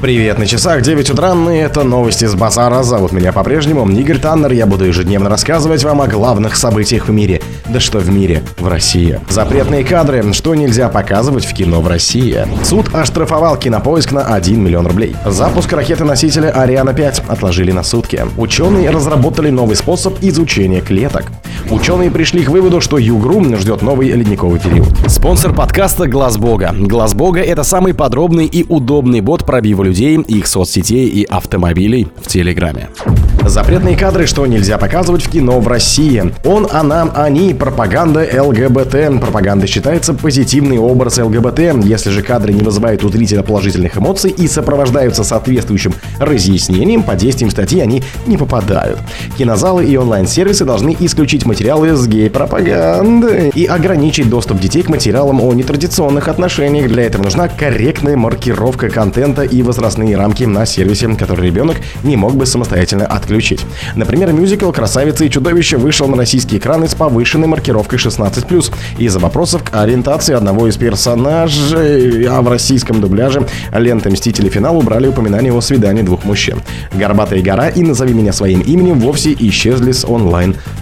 Привет, на часах 9 утра, и это новости с базара. Зовут меня по-прежнему Игорь Таннер. Я буду ежедневно рассказывать вам о главных событиях в мире. Да что в мире, в России. Запретные кадры, что нельзя показывать в кино в России. Суд оштрафовал кинопоиск на 1 миллион рублей. Запуск ракеты-носителя Ариана-5 отложили на сутки. Ученые разработали новый способ изучения клеток. Ученые пришли к выводу, что Югру ждет новый ледниковый период. Спонсор подкаста Глаз Бога. Глаз Бога это самый подробный и удобный бот пробива людей, их соцсетей и автомобилей в Телеграме. Запретные кадры, что нельзя показывать в кино в России. Он, она, они, пропаганда ЛГБТ. Пропаганда считается позитивный образ ЛГБТ. Если же кадры не вызывают у зрителя положительных эмоций и сопровождаются соответствующим разъяснением, по действиям статьи они не попадают. Кинозалы и онлайн-сервисы должны исключить материалы с гей-пропаганды и ограничить доступ детей к материалам о нетрадиционных отношениях. Для этого нужна корректная маркировка контента и возрастные рамки на сервисе, который ребенок не мог бы самостоятельно отключить. Например, мюзикл «Красавица и чудовище» вышел на российские экраны с повышенной маркировкой 16+, из-за вопросов к ориентации одного из персонажей, а в российском дубляже ленты «Мстители. Финал» убрали упоминание о свидании двух мужчин. «Горбатая гора» и «Назови меня своим именем» вовсе исчезли с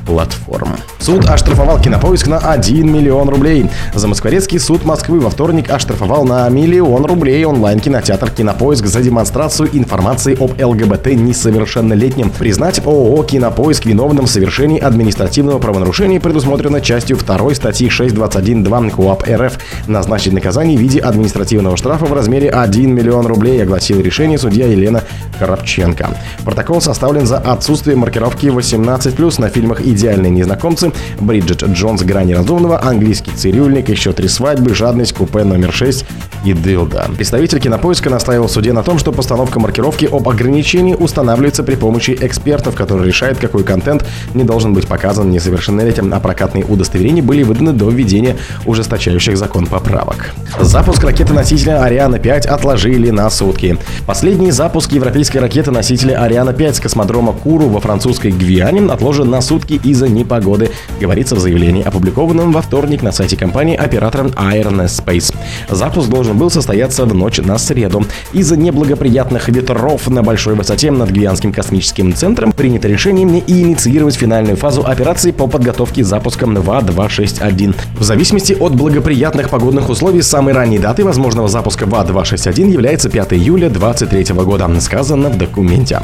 онлайн-платформ. Суд оштрафовал кинопоиск на 1 миллион рублей. Замоскворецкий суд Москвы во вторник оштрафовал на миллион рублей онлайн-кинотеатр «Кинопоиск» за демонстрацию информации об ЛГБТ несовершеннолетним. Признать ООО «Кинопоиск» виновным в совершении административного правонарушения предусмотрено частью 2 статьи 6.21.2 КОАП РФ. Назначить наказание в виде административного штрафа в размере 1 миллион рублей, огласил решение судья Елена Коробченко. Протокол составлен за отсутствие маркировки 18+, на фильмах «Идеальные незнакомцы», «Бриджит Джонс. Грани разумного», «Английский цирюльник», «Еще три свадьбы», «Жадность», «Купе номер 6» и «Дылда». Представитель кинопоиска настаивал в суде на том, что постановка маркировки об ограничении устанавливается при помощи экспертов, которые решают, какой контент не должен быть показан несовершеннолетним, а прокатные удостоверения были выданы до введения ужесточающих закон поправок. Запуск ракеты-носителя Ариана-5 отложили на сутки. Последний запуск европейской ракеты-носителя Ариана-5 с космодрома Куру во французской Гвиане отложен на сутки из-за непогоды, говорится в заявлении, опубликованном во вторник на сайте компании оператором Iron Space. Запуск должен был состояться в ночь на среду. Из-за неблагоприятных ветров на большой высоте над Гвианским космическим центром принято решение не инициировать финальную фазу операции по подготовке запуска ВА-261. В зависимости от благоприятных погодных условий, самой ранней датой возможного запуска ВА-261 является 5 июля 2023 года, сказано в документе.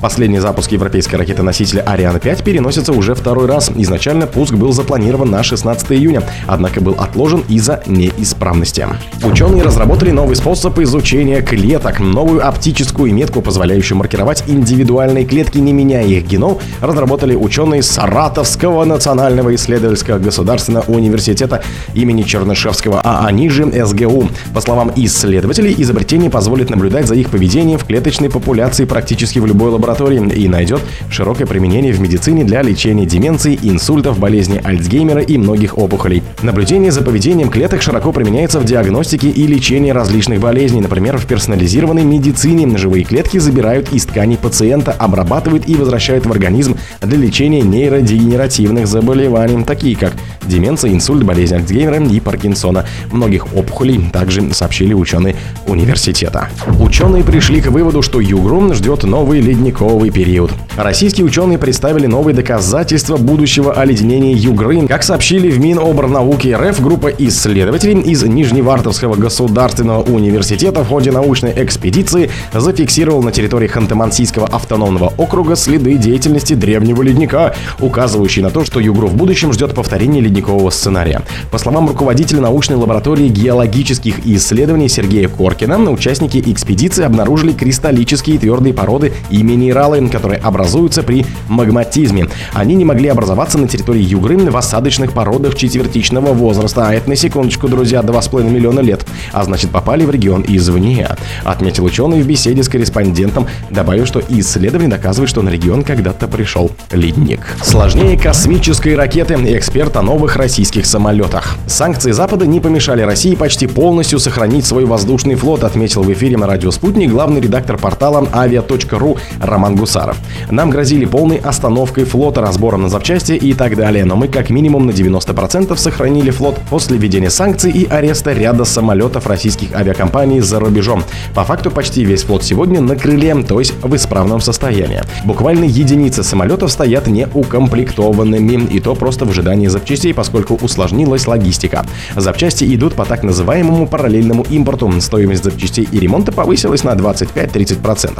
Последний запуск европейской ракеты-носителя Ариана-5 переносится уже второй раз. Изначально пуск был запланирован на 16 июня, однако был отложен из-за неисправности. Ученые разработали новый способ изучения клеток, новую оптическую метку, позволяющую маркировать индивидуальные клетки, не меняя их геном, разработали ученые Саратовского национального исследовательского государственного университета имени Чернышевского, а они же СГУ. По словам исследователей, изобретение позволит наблюдать за их поведением в клеточной популяции практически в любой лаборатории и найдет широкое применение в медицине для лечения деменции, инсультов, болезни Альцгеймера и многих опухолей. Наблюдение за поведением клеток широко применяется в диагностике и лечении различных болезней, например, в персонализированной медицине. Живые клетки забирают из тканей пациента, обрабатывают и возвращают в организм для лечения нейродегенеративных заболеваний, такие как деменция, инсульт, болезнь Альцгеймера и Паркинсона. Многих опухолей также сообщили ученые университета. Ученые пришли к выводу, что Югру ждет новый ледниковый период. Российские ученые представили новые доказательства будущего оледенения Югры. Как сообщили в Миноборнауки РФ, группа исследователей из Нижневартовского государственного университета в ходе научной экспедиции зафиксировал на территории Ханты-Мансийского автономного округа следы деятельности древнего ледника, указывающие на то, что Югру в будущем ждет повторение ледникового сценария. По словам руководителя научной лаборатории геологических исследований Сергея Коркина, участники экспедиции обнаружили кристаллические твердые породы и минералы, которые образуются при магматизме. Они не могли образоваться на территории Югры в осадочных породах четвертичного возраста, а это на секундочку, друзья, 2,5 миллиона лет, а значит попали в регион извне, отметил ученый в беседе с корреспондентом, добавив, что исследование доказывает, что на регион когда-то пришел ледник. Сложнее космической ракеты эксперт о новых российских самолетах. Санкции Запада не помешали России почти полностью сохранить свой воздушный флот, отметил в эфире на радио «Спутник» главный редактор портала авиа.ру Роман Гусаров. Нам грозили полной остановкой флота, разбором на запчасти и так далее, но мы как минимум на 90% сохранили флот после введения санкций и ареста ряда самолетов российских авиакомпаний за рубежом. По факту почти весь флот сегодня на крыле, то есть в исправном состоянии. Буквально единицы самолетов стоят не укомплектованными, и то просто в ожидании запчастей, поскольку усложнилась логистика. Запчасти идут по так называемому параллельному импорту. Стоимость запчастей и ремонта повысилась на 25-30%.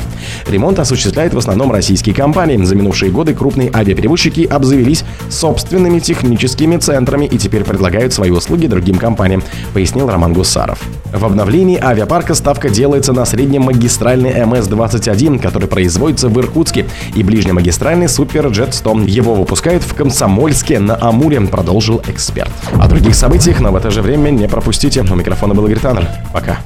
Ремонт осуществляет в основном российские компании. За минувшие годы крупные авиаперевозчики обзавелись собственными техническими центрами и теперь предлагают свои услуги другим компаниям, пояснил Роман Гусаров. В обновлении авиапарка ставка делается на среднемагистральный МС-21, который производится в Иркутске, и ближнемагистральный Суперджет 100. Его выпускают в Комсомольске на Амуре, продолжил эксперт. О других событиях, но в это же время не пропустите. У микрофона был Игорь Таннер. Пока.